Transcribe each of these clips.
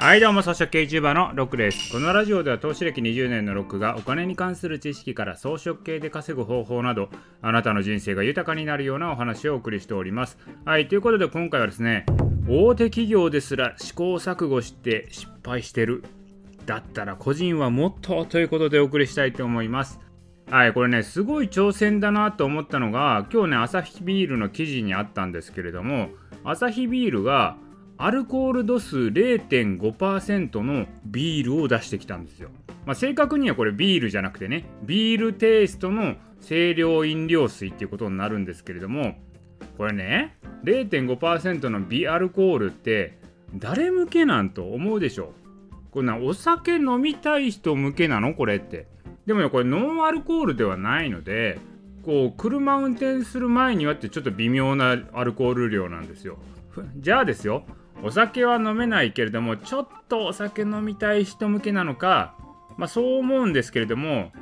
はいどうも、草食系 YouTuber のロックです。このラジオでは投資歴20年のロックがお金に関する知識から装飾系で稼ぐ方法など、あなたの人生が豊かになるようなお話をお送りしております。はい、ということで今回はですね、大手企業ですら試行錯誤して失敗してる。だったら個人はもっとということでお送りしたいと思います。はい、これね、すごい挑戦だなと思ったのが、今日ね、アサヒビールの記事にあったんですけれども、アサヒビールがアルコール度数0.5%のビールを出してきたんですよ。まあ、正確にはこれビールじゃなくてね、ビールテイストの清涼飲料水っていうことになるんですけれども、これね、0.5%のビアルコールって誰向けなんと思うでしょこれな、お酒飲みたい人向けなの？これって。でもね、これノンアルコールではないので、こう、車運転する前にはってちょっと微妙なアルコール量なんですよ。じゃあですよ、お酒は飲めないけれどもちょっとお酒飲みたい人向けなのか、まあ、そう思うんですけれども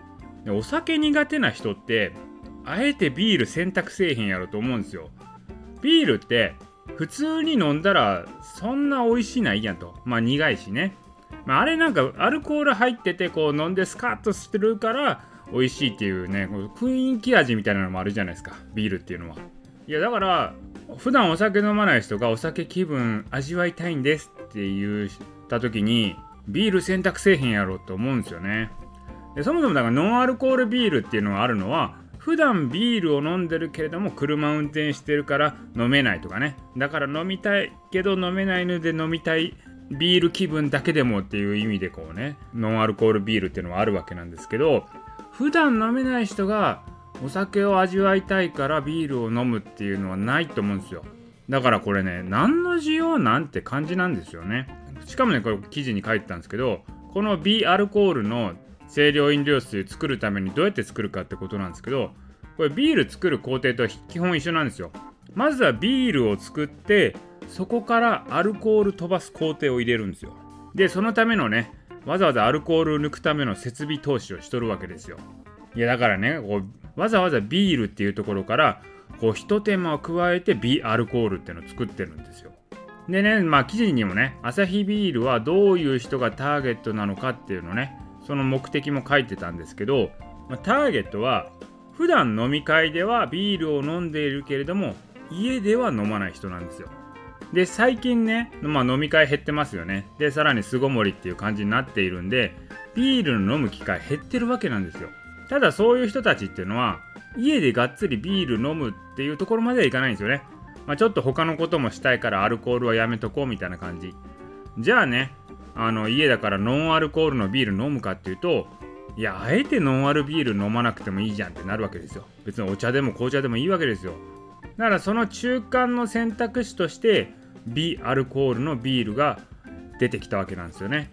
お酒苦手な人ってあえてビール選択せえへんやろと思うんですよ。ビールって普通に飲んだらそんな美味しないやんと。まあ苦いしね、まあ、あれなんかアルコール入っててこう飲んでスカッとしてるから美味しいっていうね雰囲気味みたいなのもあるじゃないですか。ビールっていうのは。いやだから普段お酒飲まない人がお酒気分味わいたいんですって言った時にビール選択せえへんやろと思うんですよね。でそもそもだからノンアルコールビールっていうのがあるのは普段ビールを飲んでるけれども車運転してるから飲めないとかね。だから飲みたいけど飲めないので飲みたいビール気分だけでもっていう意味でこうねノンアルコールビールっていうのはあるわけなんですけど普段飲めない人がお酒を味わいたいからビールを飲むっていうのはないと思うんですよ。だからこれね何の需要なんて感じなんですよね。しかもねこれ記事に書いてたんですけどこのビアルコールの清涼飲料水作るためにどうやって作るかってことなんですけどこれビール作る工程とは基本一緒なんですよ。まずはビールを作ってそこからアルコール飛ばす工程を入れるんですよ。でそのためのねわざわざアルコールを抜くための設備投資をしとるわけですよ。いやだからねこうわざわざビールっていうところからこうひと手間を加えてビアルコールっていうのを作ってるんですよ。でねまあ記事にもねアサヒビールはどういう人がターゲットなのかっていうのねその目的も書いてたんですけど、まあ、ターゲットは普段飲み会ではビールを飲んでいるけれども家では飲まない人なんですよ。で最近ね、まあ、飲み会減ってますよね。でさらに巣ごもりっていう感じになっているんでビールの飲む機会減ってるわけなんですよ。ただそういう人たちっていうのは家でがっつりビール飲むっていうところまではいかないんですよね。まあ、ちょっと他のこともしたいからアルコールはやめとこうみたいな感じ。じゃあね、あの家だからノンアルコールのビール飲むかっていうと、いや、あえてノンアルビール飲まなくてもいいじゃんってなるわけですよ。別にお茶でも紅茶でもいいわけですよ。だからその中間の選択肢として、ビアルコールのビールが出てきたわけなんですよね。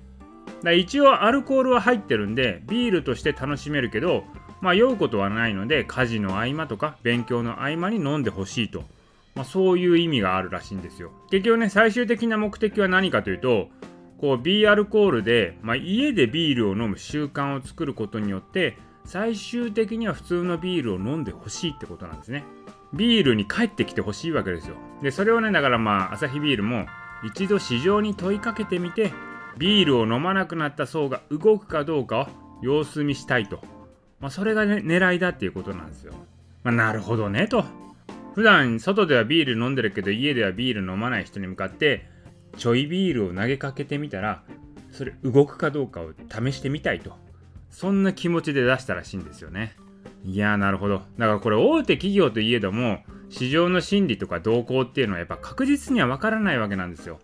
だ一応アルコールは入ってるんでビールとして楽しめるけどまあ酔うことはないので家事の合間とか勉強の合間に飲んでほしいと、まあ、そういう意味があるらしいんですよ。結局ね最終的な目的は何かというとこう B アルコールで、まあ、家でビールを飲む習慣を作ることによって最終的には普通のビールを飲んでほしいってことなんですね。ビールに帰ってきてほしいわけですよ。でそれをねだからまあアサヒビールも一度市場に問いかけてみてビールを飲まなくなった層が動くかどうかを様子見したいと。まあ、それが、ね、狙いだっていうことなんですよ。まあ、なるほどねと。普段外ではビール飲んでるけど家ではビール飲まない人に向かってちょいビールを投げかけてみたらそれ動くかどうかを試してみたいと。そんな気持ちで出したらしいんですよね。いやなるほど。だからこれ大手企業といえども市場の心理とか動向っていうのはやっぱ確実にはわからないわけなんですよ。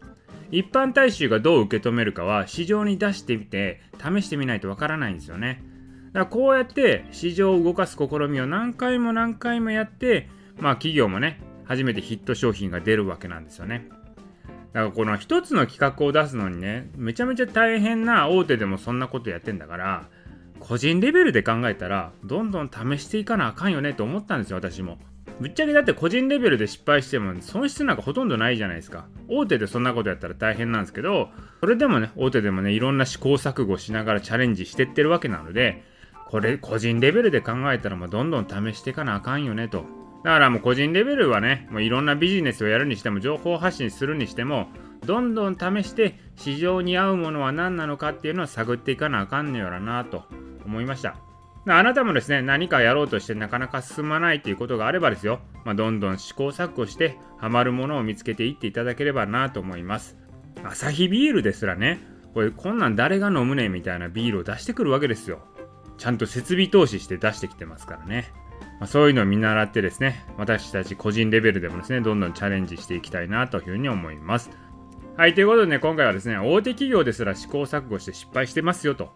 一般大衆がどう受け止めるかは市場に出してみて試してみないとわからないんですよね。だからこうやって市場を動かす試みを何回も何回もやってまあ企業もね初めてヒット商品が出るわけなんですよね。だからこの一つの企画を出すのにねめちゃめちゃ大変な大手でもそんなことやってんだから個人レベルで考えたらどんどん試していかなあかんよねと思ったんですよ私も。ぶっちゃけだって個人レベルで失敗しても損失なんかほとんどないじゃないですか。大手でそんなことやったら大変なんですけど、それでもね、大手でもね、いろんな試行錯誤しながらチャレンジしてってるわけなので、これ個人レベルで考えたらもうどんどん試していかなあかんよねとだからもう個人レベルはね、もういろんなビジネスをやるにしても、情報発信するにしても、どんどん試して市場に合うものは何なのかっていうのを探っていかなあかんのやろなと思いました。あなたもですね、何かやろうとしてなかなか進まないということがあればですよ、まあ、どんどん試行錯誤して、ハマるものを見つけていっていただければなと思います。アサヒビールですらね、これこんなん誰が飲むねみたいなビールを出してくるわけですよ。ちゃんと設備投資して出してきてますからね。まあ、そういうのを見習ってですね、私たち個人レベルでもですね、どんどんチャレンジしていきたいなというふうに思います。はい、ということでね、今回はですね、大手企業ですら試行錯誤して失敗してますよと。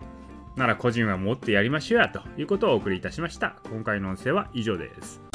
なら個人は持ってやりましょうやということをお送りいたしました。今回の音声は以上です。